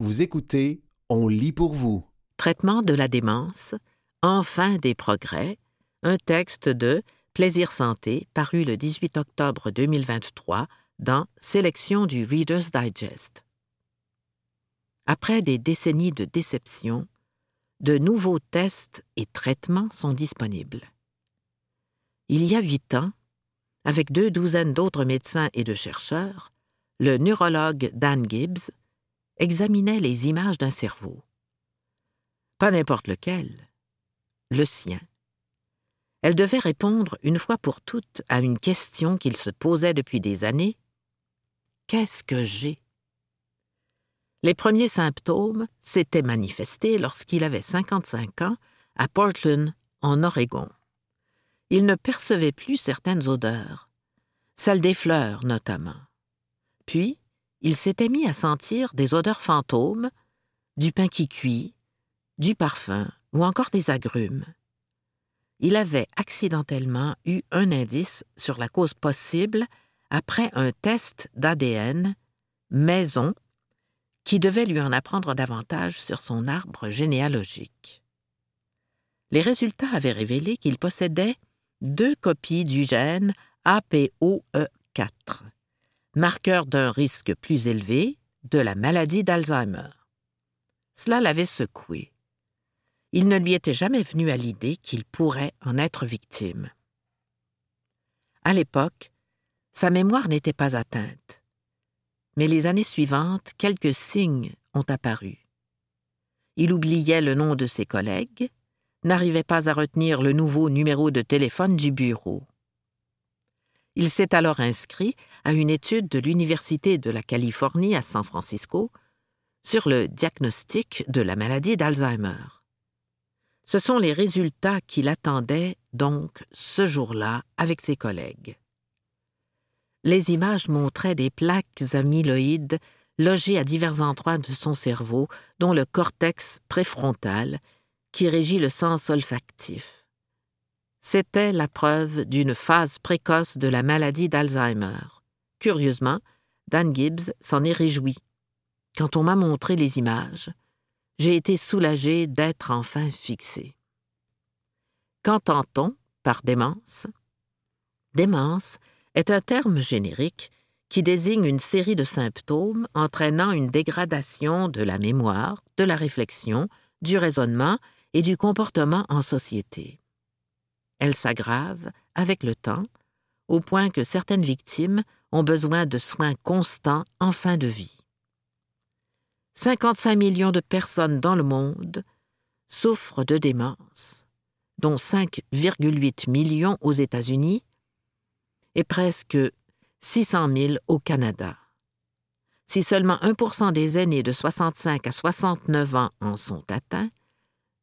Vous écoutez On lit pour vous. Traitement de la démence, Enfin des progrès, un texte de Plaisir Santé paru le 18 octobre 2023 dans Sélection du Reader's Digest. Après des décennies de déception, de nouveaux tests et traitements sont disponibles. Il y a huit ans, avec deux douzaines d'autres médecins et de chercheurs, le neurologue Dan Gibbs examinait les images d'un cerveau. Pas n'importe lequel, le sien. Elle devait répondre une fois pour toutes à une question qu'il se posait depuis des années. Qu'est-ce que j'ai? Les premiers symptômes s'étaient manifestés lorsqu'il avait 55 ans à Portland, en Oregon. Il ne percevait plus certaines odeurs, celles des fleurs notamment. Puis, il s'était mis à sentir des odeurs fantômes, du pain qui cuit, du parfum ou encore des agrumes. Il avait accidentellement eu un indice sur la cause possible après un test d'ADN maison qui devait lui en apprendre davantage sur son arbre généalogique. Les résultats avaient révélé qu'il possédait deux copies du gène APOE4, marqueur d'un risque plus élevé de la maladie d'Alzheimer. Cela l'avait secoué. Il ne lui était jamais venu à l'idée qu'il pourrait en être victime. À l'époque, sa mémoire n'était pas atteinte. Mais les années suivantes, quelques signes ont apparu. Il oubliait le nom de ses collègues, n'arrivait pas à retenir le nouveau numéro de téléphone du bureau. Il s'est alors inscrit à une étude de l'Université de la Californie à San Francisco sur le diagnostic de la maladie d'Alzheimer. Ce sont les résultats qu'il attendait donc ce jour-là avec ses collègues. Les images montraient des plaques amyloïdes logées à divers endroits de son cerveau, dont le cortex préfrontal, qui régit le sens olfactif. C'était la preuve d'une phase précoce de la maladie d'Alzheimer. Curieusement, Dan Gibbs s'en est réjoui. Quand on m'a montré les images, j'ai été soulagé d'être enfin fixé. Qu'entend-on par démence? Démence est un terme générique qui désigne une série de symptômes entraînant une dégradation de la mémoire, de la réflexion, du raisonnement et du comportement en société. Elle s'aggrave avec le temps, au point que certaines victimes ont besoin de soins constants en fin de vie. 55 millions de personnes dans le monde souffrent de démence, dont 5,8 millions aux États-Unis et presque 600 000 au Canada. Si seulement 1% des aînés de 65 à 69 ans en sont atteints,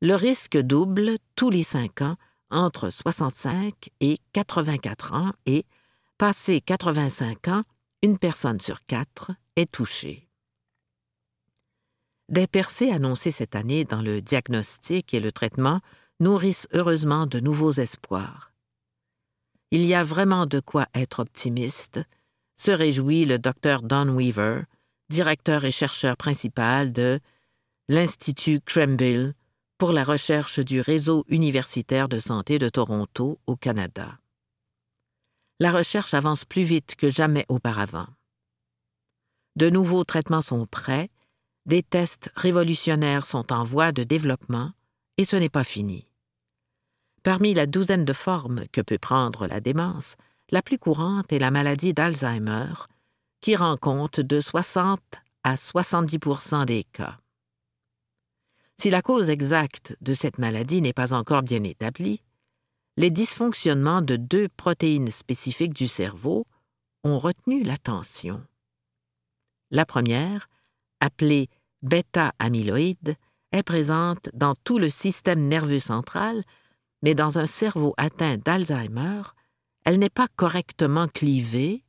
le risque double tous les 5 ans entre 65 et 84 ans et, passé 85 ans, une personne sur quatre est touchée. Des percées annoncées cette année dans le diagnostic et le traitement nourrissent heureusement de nouveaux espoirs. Il y a vraiment de quoi être optimiste, se réjouit le docteur Don Weaver, directeur et chercheur principal de l'Institut Krembill pour la recherche du réseau universitaire de santé de Toronto au Canada. La recherche avance plus vite que jamais auparavant. De nouveaux traitements sont prêts, des tests révolutionnaires sont en voie de développement, et ce n'est pas fini. Parmi la douzaine de formes que peut prendre la démence, la plus courante est la maladie d'Alzheimer, qui rend compte de 60 à 70 des cas. Si la cause exacte de cette maladie n'est pas encore bien établie, les dysfonctionnements de deux protéines spécifiques du cerveau ont retenu l'attention. La première, appelée bêta-amyloïde, est présente dans tout le système nerveux central, mais dans un cerveau atteint d'Alzheimer, elle n'est pas correctement clivée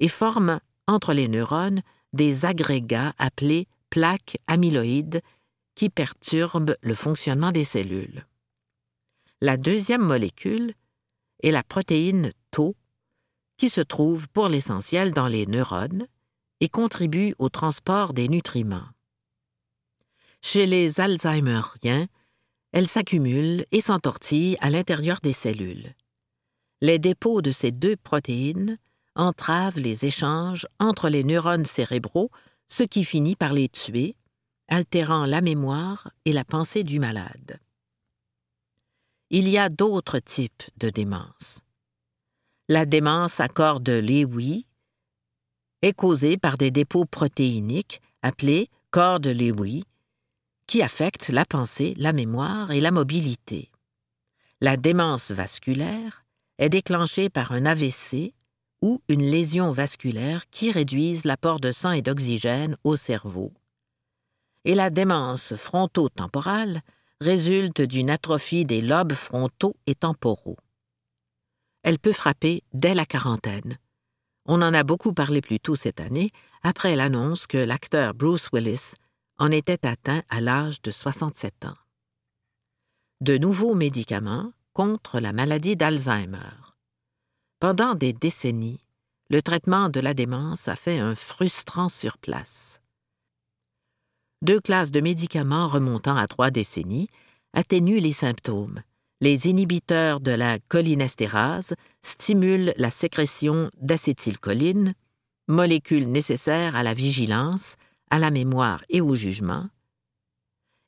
et forme entre les neurones des agrégats appelés plaques amyloïdes qui perturbe le fonctionnement des cellules. La deuxième molécule est la protéine Tau, qui se trouve pour l'essentiel dans les neurones et contribue au transport des nutriments. chez les Alzheimeriens, elles s'accumulent et s'entortillent à l'intérieur des cellules. Les dépôts de ces deux protéines entravent les échanges entre les neurones cérébraux, ce qui finit par les tuer, altérant la mémoire et la pensée du malade. Il y a d'autres types de démence. La démence à corps de est causée par des dépôts protéiniques appelés corps de Lewy qui affectent la pensée, la mémoire et la mobilité. La démence vasculaire est déclenchée par un AVC ou une lésion vasculaire qui réduisent l'apport de sang et d'oxygène au cerveau. Et la démence frontotemporale résulte d'une atrophie des lobes frontaux et temporaux. Elle peut frapper dès la quarantaine. On en a beaucoup parlé plus tôt cette année, après l'annonce que l'acteur Bruce Willis en était atteint à l'âge de 67 ans. De nouveaux médicaments contre la maladie d'Alzheimer. Pendant des décennies, le traitement de la démence a fait un frustrant surplace. Deux classes de médicaments remontant à trois décennies atténuent les symptômes. Les inhibiteurs de la cholinestérase stimulent la sécrétion d'acétylcholine, molécule nécessaire à la vigilance, à la mémoire et au jugement,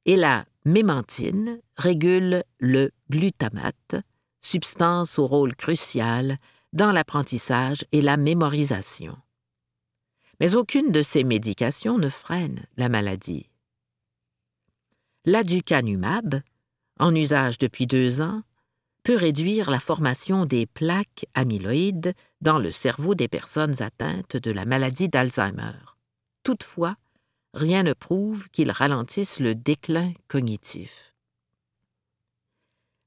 et la mémantine régule le glutamate, substance au rôle crucial dans l'apprentissage et la mémorisation. Mais aucune de ces médications ne freine la maladie. L'aducanumab, en usage depuis deux ans, peut réduire la formation des plaques amyloïdes dans le cerveau des personnes atteintes de la maladie d'Alzheimer. Toutefois, rien ne prouve qu'il ralentisse le déclin cognitif.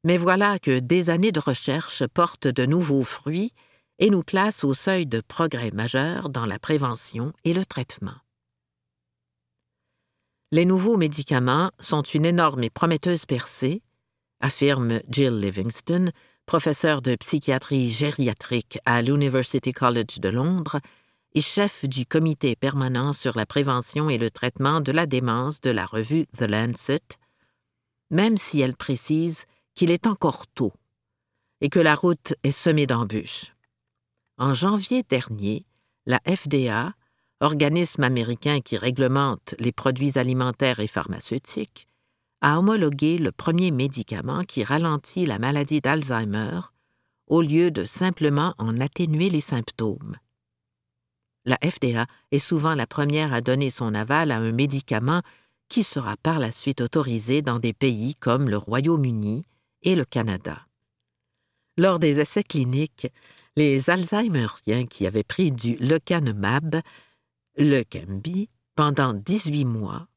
Mais voilà que des années de recherche portent de nouveaux fruits et nous placent au seuil de progrès majeurs dans la prévention et le traitement. Les nouveaux médicaments sont une énorme et prometteuse percée, affirme Jill Livingston, professeure de psychiatrie gériatrique à l'University College de Londres et chef du comité permanent sur la prévention et le traitement de la démence de la revue The Lancet, même si elle précise qu'il est encore tôt et que la route est semée d'embûches. En janvier dernier, la FDA, organisme américain qui réglemente les produits alimentaires et pharmaceutiques, a homologué le premier médicament qui ralentit la maladie d'Alzheimer au lieu de simplement en atténuer les symptômes. La FDA est souvent la première à donner son aval à un médicament qui sera par la suite autorisé dans des pays comme le Royaume-Uni et le Canada. Lors des essais cliniques, les Alzheimeriens qui avaient pris du lecanemab, Leqembi, pendant 18 mois,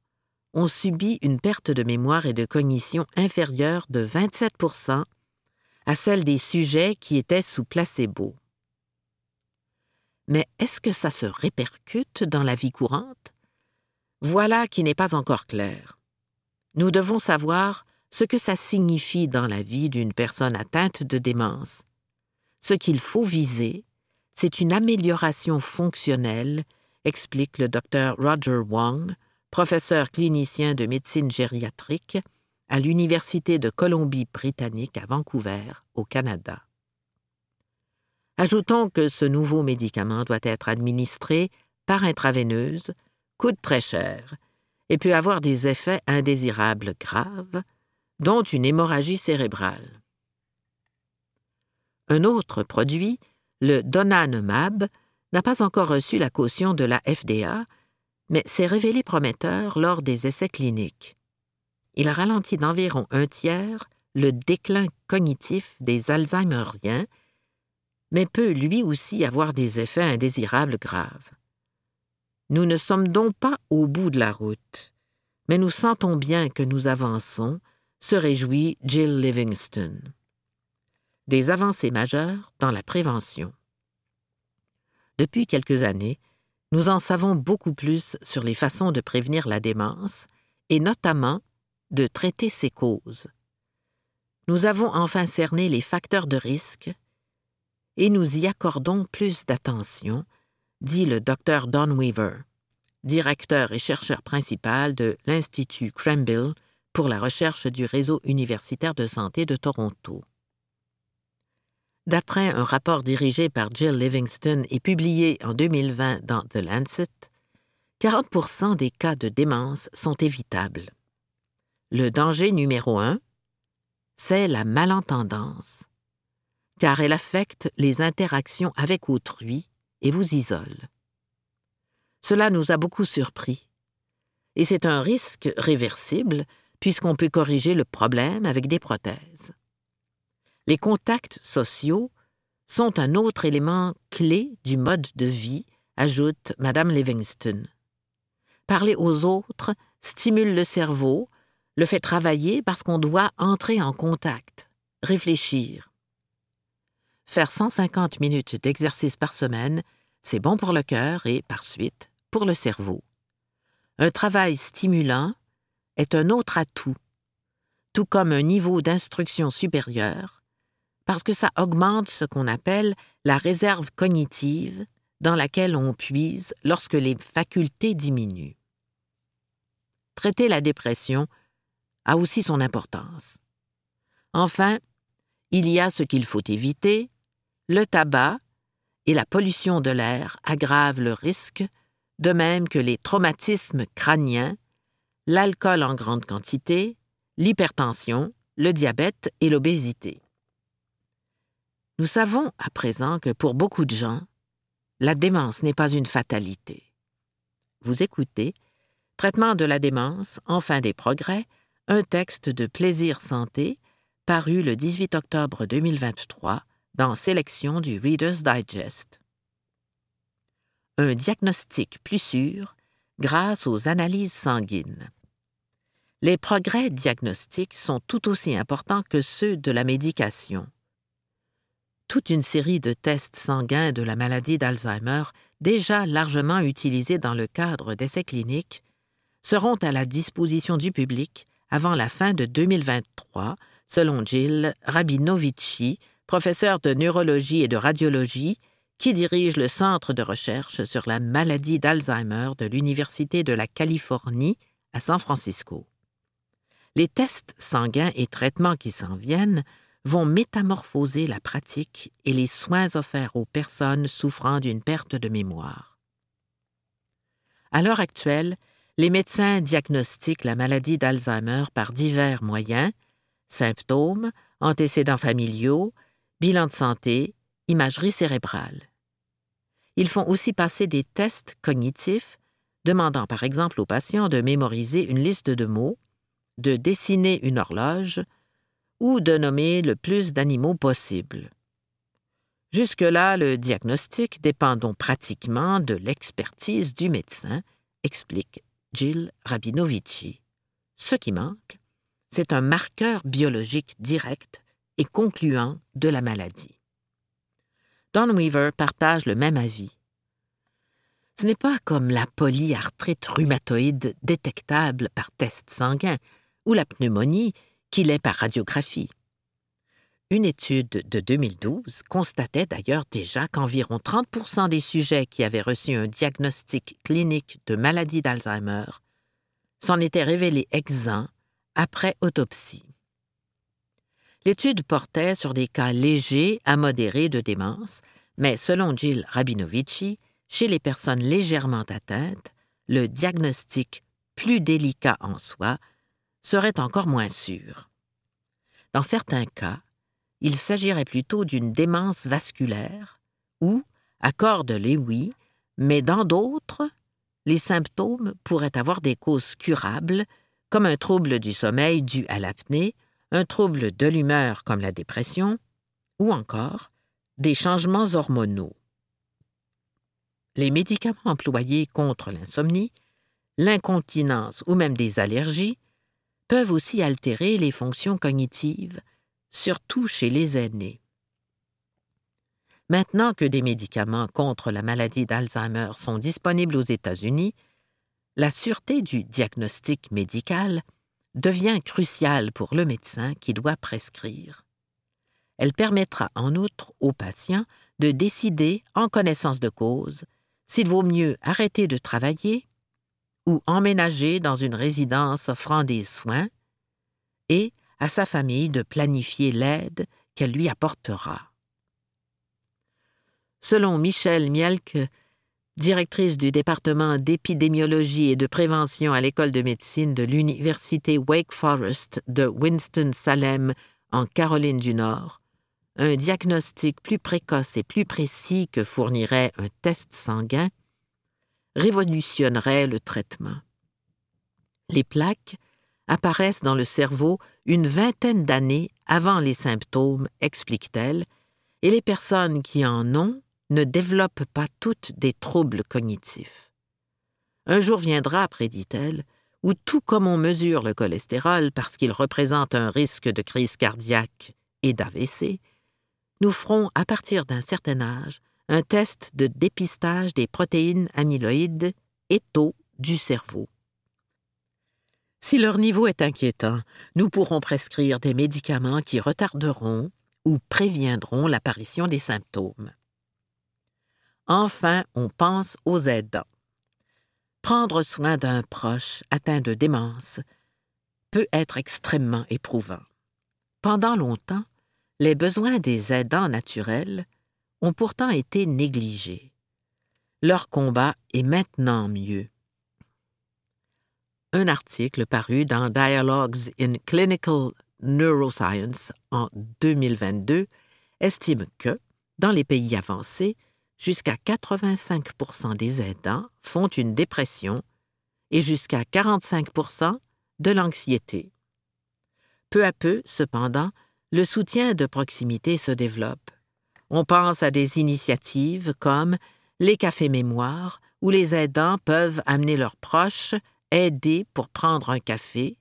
ont subi une perte de mémoire et de cognition inférieure de 27% à celle des sujets qui étaient sous placebo. Mais est-ce que ça se répercute dans la vie courante? Voilà qui n'est pas encore clair. Nous devons savoir ce que ça signifie dans la vie d'une personne atteinte de démence. Ce qu'il faut viser, c'est une amélioration fonctionnelle, explique le docteur Roger Wong, professeur clinicien de médecine gériatrique à l'Université de Colombie-Britannique à Vancouver, au Canada. Ajoutons que ce nouveau médicament doit être administré par intraveineuse, coûte très cher et peut avoir des effets indésirables graves, dont une hémorragie cérébrale. Un autre produit, le Donanemab, n'a pas encore reçu la caution de la FDA, mais s'est révélé prometteur lors des essais cliniques. Il ralentit d'environ un tiers le déclin cognitif des Alzheimeriens mais peut lui aussi avoir des effets indésirables graves. Nous ne sommes donc pas au bout de la route, mais nous sentons bien que nous avançons, se réjouit Jill Livingston. Des avancées majeures dans la prévention. Depuis quelques années, nous en savons beaucoup plus sur les façons de prévenir la démence et notamment de traiter ses causes. Nous avons enfin cerné les facteurs de risque et nous y accordons plus d'attention, dit le docteur Don Weaver, directeur et chercheur principal de l'Institut Cranville pour la recherche du réseau universitaire de santé de Toronto. D'après un rapport dirigé par Jill Livingston et publié en 2020 dans The Lancet, 40% des cas de démence sont évitables. Le danger numéro un, c'est la malentendance, car elle affecte les interactions avec autrui et vous isole. Cela nous a beaucoup surpris. Et c'est un risque réversible puisqu'on peut corriger le problème avec des prothèses. Les contacts sociaux sont un autre élément clé du mode de vie, ajoute Madame Livingston. Parler aux autres stimule le cerveau, le fait travailler parce qu'on doit entrer en contact, réfléchir. Faire 150 minutes d'exercice par semaine, c'est bon pour le cœur et, par suite, pour le cerveau. Un travail stimulant est un autre atout, tout comme un niveau d'instruction supérieur, parce que ça augmente ce qu'on appelle la réserve cognitive dans laquelle on puise lorsque les facultés diminuent. Traiter la dépression a aussi son importance. Enfin, il y a ce qu'il faut éviter, le tabac et la pollution de l'air aggravent le risque, de même que les traumatismes crâniens, l'alcool en grande quantité, l'hypertension, le diabète et l'obésité. Nous savons à présent que pour beaucoup de gens, la démence n'est pas une fatalité. Vous écoutez Traitement de la démence, enfin des progrès, un texte de Plaisir Santé, paru le 18 octobre 2023 dans Sélection du Reader's Digest. Un diagnostic plus sûr grâce aux analyses sanguines. Les progrès diagnostiques sont tout aussi importants que ceux de la médication toute une série de tests sanguins de la maladie d'Alzheimer, déjà largement utilisés dans le cadre d'essais cliniques, seront à la disposition du public avant la fin de 2023, selon Jill Rabinovici, professeur de neurologie et de radiologie, qui dirige le Centre de recherche sur la maladie d'Alzheimer de l'Université de la Californie à San Francisco. Les tests sanguins et traitements qui s'en viennent vont métamorphoser la pratique et les soins offerts aux personnes souffrant d'une perte de mémoire. À l'heure actuelle, les médecins diagnostiquent la maladie d'Alzheimer par divers moyens symptômes, antécédents familiaux, bilan de santé, imagerie cérébrale. Ils font aussi passer des tests cognitifs, demandant par exemple aux patients de mémoriser une liste de mots, de dessiner une horloge, ou de nommer le plus d'animaux possible. Jusque-là, le diagnostic dépend donc pratiquement de l'expertise du médecin, explique Jill Rabinovici. Ce qui manque, c'est un marqueur biologique direct et concluant de la maladie. Don Weaver partage le même avis. Ce n'est pas comme la polyarthrite rhumatoïde détectable par test sanguin ou la pneumonie qu'il est par radiographie. Une étude de 2012 constatait d'ailleurs déjà qu'environ 30% des sujets qui avaient reçu un diagnostic clinique de maladie d'Alzheimer s'en étaient révélés exempts après autopsie. L'étude portait sur des cas légers à modérés de démence, mais selon Jill Rabinovici, chez les personnes légèrement atteintes, le diagnostic plus délicat en soi serait encore moins sûr. Dans certains cas, il s'agirait plutôt d'une démence vasculaire ou, accorde-les oui, mais dans d'autres, les symptômes pourraient avoir des causes curables, comme un trouble du sommeil dû à l'apnée, un trouble de l'humeur comme la dépression, ou encore des changements hormonaux. Les médicaments employés contre l'insomnie, l'incontinence ou même des allergies peuvent aussi altérer les fonctions cognitives, surtout chez les aînés. Maintenant que des médicaments contre la maladie d'Alzheimer sont disponibles aux États-Unis, la sûreté du diagnostic médical devient cruciale pour le médecin qui doit prescrire. Elle permettra en outre aux patients de décider, en connaissance de cause, s'il vaut mieux arrêter de travailler ou emménager dans une résidence offrant des soins, et à sa famille de planifier l'aide qu'elle lui apportera. Selon Michelle Mielke, directrice du département d'épidémiologie et de prévention à l'école de médecine de l'Université Wake Forest de Winston-Salem en Caroline du Nord, un diagnostic plus précoce et plus précis que fournirait un test sanguin révolutionnerait le traitement. Les plaques apparaissent dans le cerveau une vingtaine d'années avant les symptômes, explique-t-elle, et les personnes qui en ont ne développent pas toutes des troubles cognitifs. Un jour viendra, prédit-elle, où tout comme on mesure le cholestérol parce qu'il représente un risque de crise cardiaque et d'AVC, nous ferons à partir d'un certain âge un test de dépistage des protéines amyloïdes et taux du cerveau. Si leur niveau est inquiétant, nous pourrons prescrire des médicaments qui retarderont ou préviendront l'apparition des symptômes. Enfin, on pense aux aidants. Prendre soin d'un proche atteint de démence peut être extrêmement éprouvant. Pendant longtemps, les besoins des aidants naturels ont pourtant été négligés. Leur combat est maintenant mieux. Un article paru dans Dialogues in Clinical Neuroscience en 2022 estime que, dans les pays avancés, jusqu'à 85 des aidants font une dépression et jusqu'à 45 de l'anxiété. Peu à peu, cependant, le soutien de proximité se développe. On pense à des initiatives comme les cafés mémoire, où les aidants peuvent amener leurs proches, aider pour prendre un café,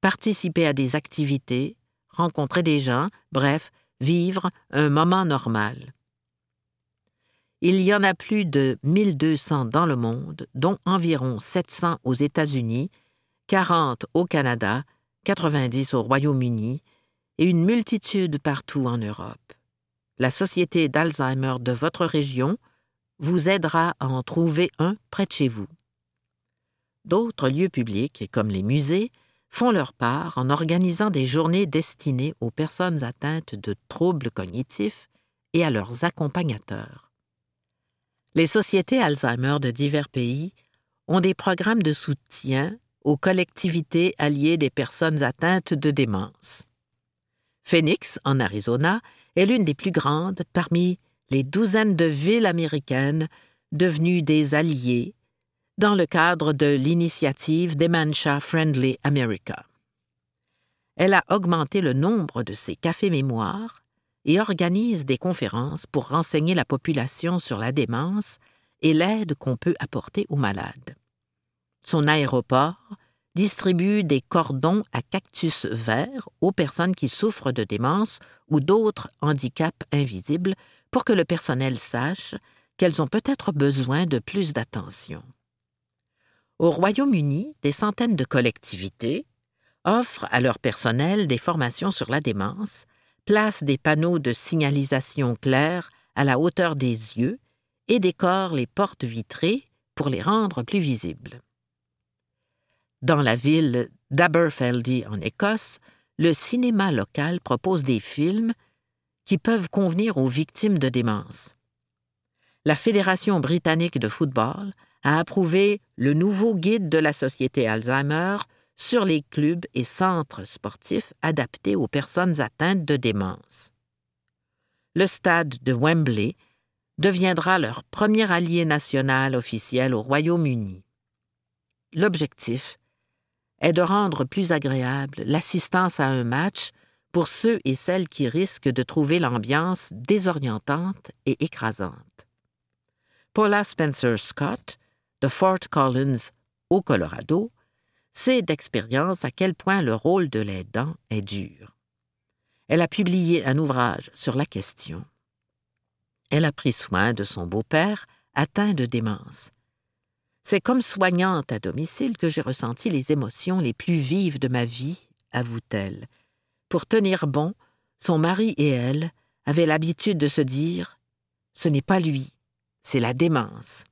participer à des activités, rencontrer des gens, bref, vivre un moment normal. Il y en a plus de 1200 dans le monde, dont environ 700 aux États-Unis, 40 au Canada, 90 au Royaume-Uni et une multitude partout en Europe. La Société d'Alzheimer de votre région vous aidera à en trouver un près de chez vous. D'autres lieux publics, comme les musées, font leur part en organisant des journées destinées aux personnes atteintes de troubles cognitifs et à leurs accompagnateurs. Les sociétés Alzheimer de divers pays ont des programmes de soutien aux collectivités alliées des personnes atteintes de démence. Phoenix, en Arizona, est l'une des plus grandes parmi les douzaines de villes américaines devenues des alliés dans le cadre de l'initiative Dementia Friendly America. Elle a augmenté le nombre de ses cafés mémoires et organise des conférences pour renseigner la population sur la démence et l'aide qu'on peut apporter aux malades. Son aéroport distribue des cordons à cactus verts aux personnes qui souffrent de démence ou d'autres handicaps invisibles pour que le personnel sache qu'elles ont peut-être besoin de plus d'attention. Au Royaume-Uni, des centaines de collectivités offrent à leur personnel des formations sur la démence place des panneaux de signalisation clairs à la hauteur des yeux et décore les portes vitrées pour les rendre plus visibles. Dans la ville d'Aberfeldy en Écosse, le cinéma local propose des films qui peuvent convenir aux victimes de démence. La Fédération britannique de football a approuvé le nouveau guide de la Société Alzheimer sur les clubs et centres sportifs adaptés aux personnes atteintes de démence. Le stade de Wembley deviendra leur premier allié national officiel au Royaume-Uni. L'objectif est de rendre plus agréable l'assistance à un match pour ceux et celles qui risquent de trouver l'ambiance désorientante et écrasante. Paula Spencer Scott, de Fort Collins, au Colorado, sait d'expérience à quel point le rôle de l'aidant est dur. Elle a publié un ouvrage sur la question. Elle a pris soin de son beau-père atteint de démence. C'est comme soignante à domicile que j'ai ressenti les émotions les plus vives de ma vie, avoue-t-elle. Pour tenir bon, son mari et elle avaient l'habitude de se dire Ce n'est pas lui, c'est la démence.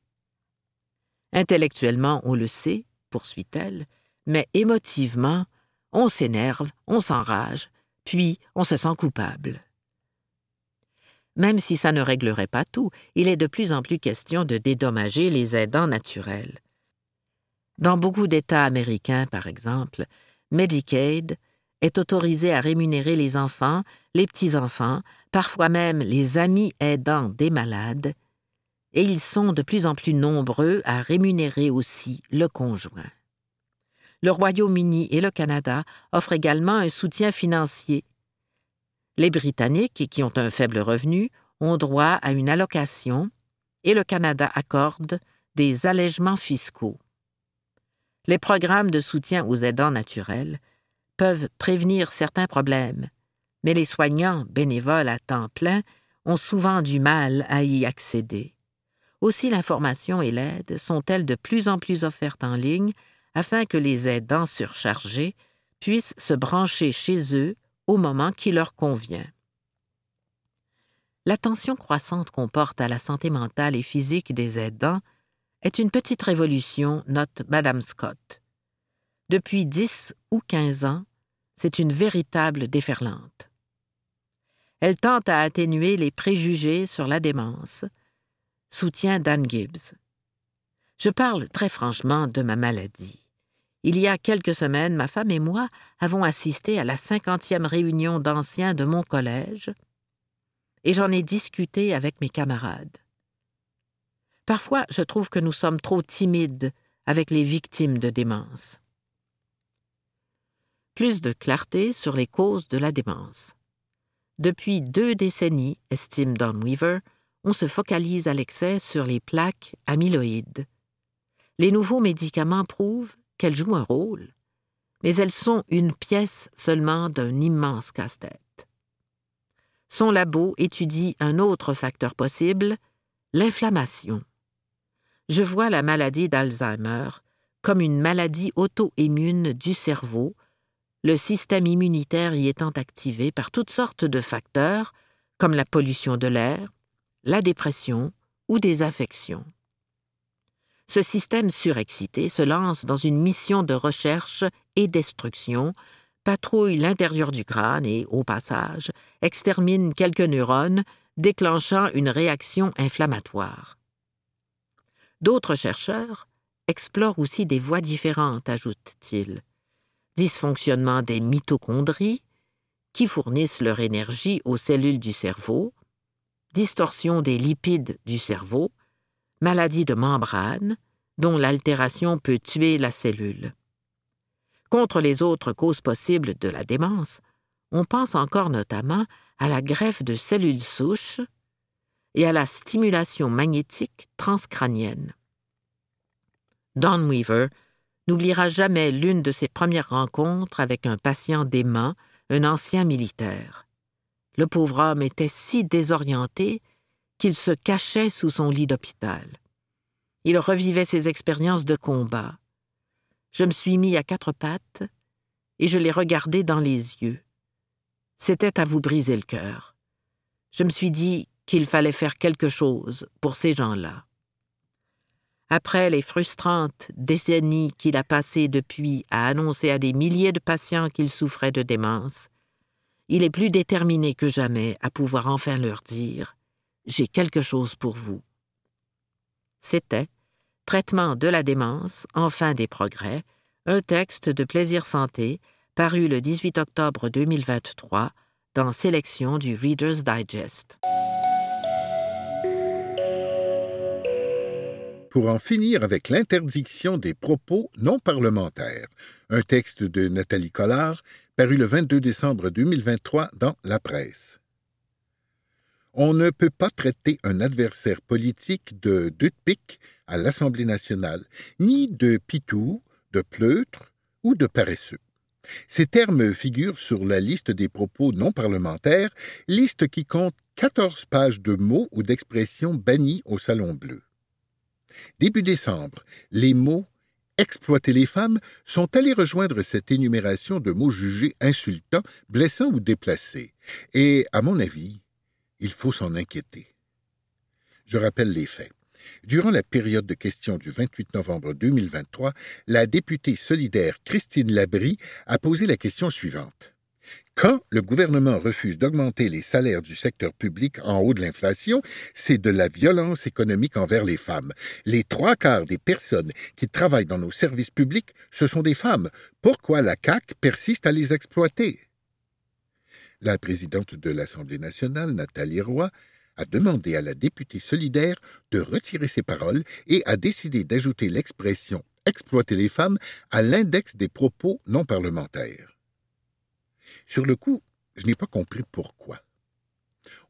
Intellectuellement, on le sait, poursuit-elle, mais émotivement, on s'énerve, on s'enrage, puis on se sent coupable. Même si ça ne réglerait pas tout, il est de plus en plus question de dédommager les aidants naturels. Dans beaucoup d'États américains, par exemple, Medicaid est autorisé à rémunérer les enfants, les petits-enfants, parfois même les amis aidants des malades, et ils sont de plus en plus nombreux à rémunérer aussi le conjoint. Le Royaume-Uni et le Canada offrent également un soutien financier. Les Britanniques, qui ont un faible revenu, ont droit à une allocation et le Canada accorde des allègements fiscaux. Les programmes de soutien aux aidants naturels peuvent prévenir certains problèmes, mais les soignants bénévoles à temps plein ont souvent du mal à y accéder. Aussi l'information et l'aide sont-elles de plus en plus offertes en ligne afin que les aidants surchargés puissent se brancher chez eux au moment qui leur convient. L'attention croissante qu'on porte à la santé mentale et physique des aidants est une petite révolution, note Madame Scott. Depuis dix ou quinze ans, c'est une véritable déferlante. Elle tente à atténuer les préjugés sur la démence, soutient Dan Gibbs. Je parle très franchement de ma maladie. Il y a quelques semaines, ma femme et moi avons assisté à la cinquantième réunion d'anciens de mon collège, et j'en ai discuté avec mes camarades. Parfois, je trouve que nous sommes trop timides avec les victimes de démence. Plus de clarté sur les causes de la démence. Depuis deux décennies, estime Don Weaver, on se focalise à l'excès sur les plaques amyloïdes. Les nouveaux médicaments prouvent qu'elles jouent un rôle, mais elles sont une pièce seulement d'un immense casse-tête. Son labo étudie un autre facteur possible, l'inflammation. Je vois la maladie d'Alzheimer comme une maladie auto-immune du cerveau, le système immunitaire y étant activé par toutes sortes de facteurs, comme la pollution de l'air, la dépression ou des affections. Ce système surexcité se lance dans une mission de recherche et destruction, patrouille l'intérieur du crâne et, au passage, extermine quelques neurones, déclenchant une réaction inflammatoire. D'autres chercheurs explorent aussi des voies différentes, ajoute-t-il. Dysfonctionnement des mitochondries, qui fournissent leur énergie aux cellules du cerveau, distorsion des lipides du cerveau, maladie de membrane, dont l'altération peut tuer la cellule. Contre les autres causes possibles de la démence, on pense encore notamment à la greffe de cellules souches et à la stimulation magnétique transcrânienne. Don Weaver n'oubliera jamais l'une de ses premières rencontres avec un patient dément, un ancien militaire. Le pauvre homme était si désorienté qu'il se cachait sous son lit d'hôpital. Il revivait ses expériences de combat. Je me suis mis à quatre pattes et je l'ai regardé dans les yeux. C'était à vous briser le cœur. Je me suis dit qu'il fallait faire quelque chose pour ces gens-là. Après les frustrantes décennies qu'il a passées depuis à annoncer à des milliers de patients qu'il souffrait de démence, il est plus déterminé que jamais à pouvoir enfin leur dire J'ai quelque chose pour vous. C'était Traitement de la démence, enfin des progrès, un texte de Plaisir Santé, paru le 18 octobre 2023 dans Sélection du Reader's Digest. Pour en finir avec l'interdiction des propos non parlementaires, un texte de Nathalie Collard, paru le 22 décembre 2023 dans La Presse. On ne peut pas traiter un adversaire politique de pique à l'Assemblée nationale, ni de pitou, de pleutre ou de paresseux. Ces termes figurent sur la liste des propos non parlementaires, liste qui compte 14 pages de mots ou d'expressions bannis au Salon Bleu. Début décembre, les mots exploiter les femmes sont allés rejoindre cette énumération de mots jugés insultants, blessants ou déplacés. Et, à mon avis, il faut s'en inquiéter. Je rappelle les faits. Durant la période de questions du 28 novembre 2023, la députée solidaire Christine Labrie a posé la question suivante. Quand le gouvernement refuse d'augmenter les salaires du secteur public en haut de l'inflation, c'est de la violence économique envers les femmes. Les trois quarts des personnes qui travaillent dans nos services publics, ce sont des femmes. Pourquoi la CAQ persiste à les exploiter? La présidente de l'Assemblée nationale, Nathalie Roy, a demandé à la députée solidaire de retirer ses paroles et a décidé d'ajouter l'expression exploiter les femmes à l'index des propos non parlementaires. Sur le coup, je n'ai pas compris pourquoi.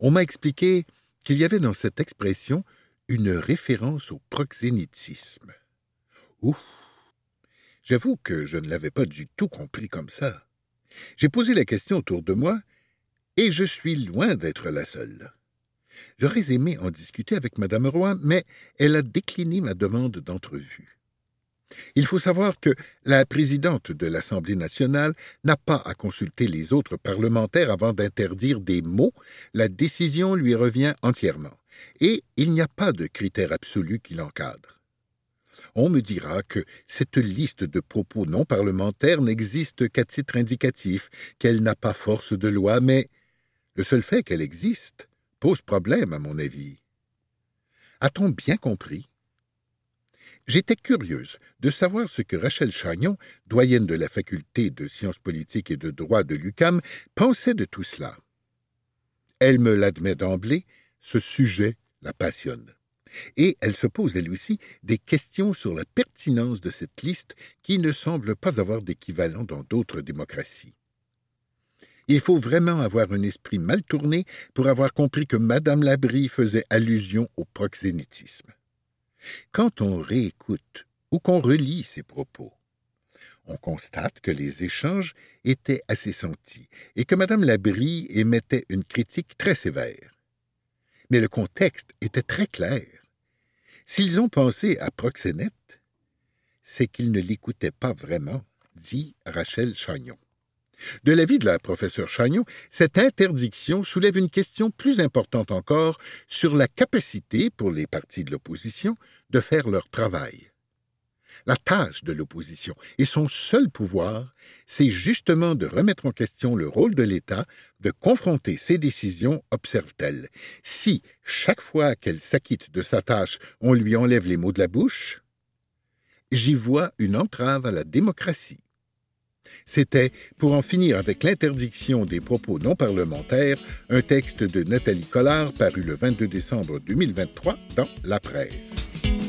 On m'a expliqué qu'il y avait dans cette expression une référence au proxénétisme. Ouf! J'avoue que je ne l'avais pas du tout compris comme ça. J'ai posé la question autour de moi, et je suis loin d'être la seule. J'aurais aimé en discuter avec Madame Roy, mais elle a décliné ma demande d'entrevue. Il faut savoir que la présidente de l'Assemblée nationale n'a pas à consulter les autres parlementaires avant d'interdire des mots, la décision lui revient entièrement, et il n'y a pas de critère absolu qui l'encadre. On me dira que cette liste de propos non parlementaires n'existe qu'à titre indicatif, qu'elle n'a pas force de loi, mais le seul fait qu'elle existe pose problème, à mon avis. A-t-on bien compris? J'étais curieuse de savoir ce que Rachel Chagnon, doyenne de la faculté de sciences politiques et de droit de l'UCAM, pensait de tout cela. Elle me l'admet d'emblée, ce sujet la passionne. Et elle se pose elle aussi des questions sur la pertinence de cette liste qui ne semble pas avoir d'équivalent dans d'autres démocraties. Il faut vraiment avoir un esprit mal tourné pour avoir compris que Madame Labrie faisait allusion au proxénétisme. Quand on réécoute ou qu'on relit ses propos, on constate que les échanges étaient assez sentis et que Madame Labrie émettait une critique très sévère. Mais le contexte était très clair. S'ils ont pensé à proxénète, c'est qu'ils ne l'écoutaient pas vraiment, dit Rachel Chagnon. De l'avis de la professeure Chagnon, cette interdiction soulève une question plus importante encore sur la capacité pour les partis de l'opposition de faire leur travail. La tâche de l'opposition et son seul pouvoir, c'est justement de remettre en question le rôle de l'État, de confronter ses décisions, observe-t-elle. Si, chaque fois qu'elle s'acquitte de sa tâche, on lui enlève les mots de la bouche, j'y vois une entrave à la démocratie. C'était Pour en finir avec l'interdiction des propos non parlementaires, un texte de Nathalie Collard paru le 22 décembre 2023 dans La Presse.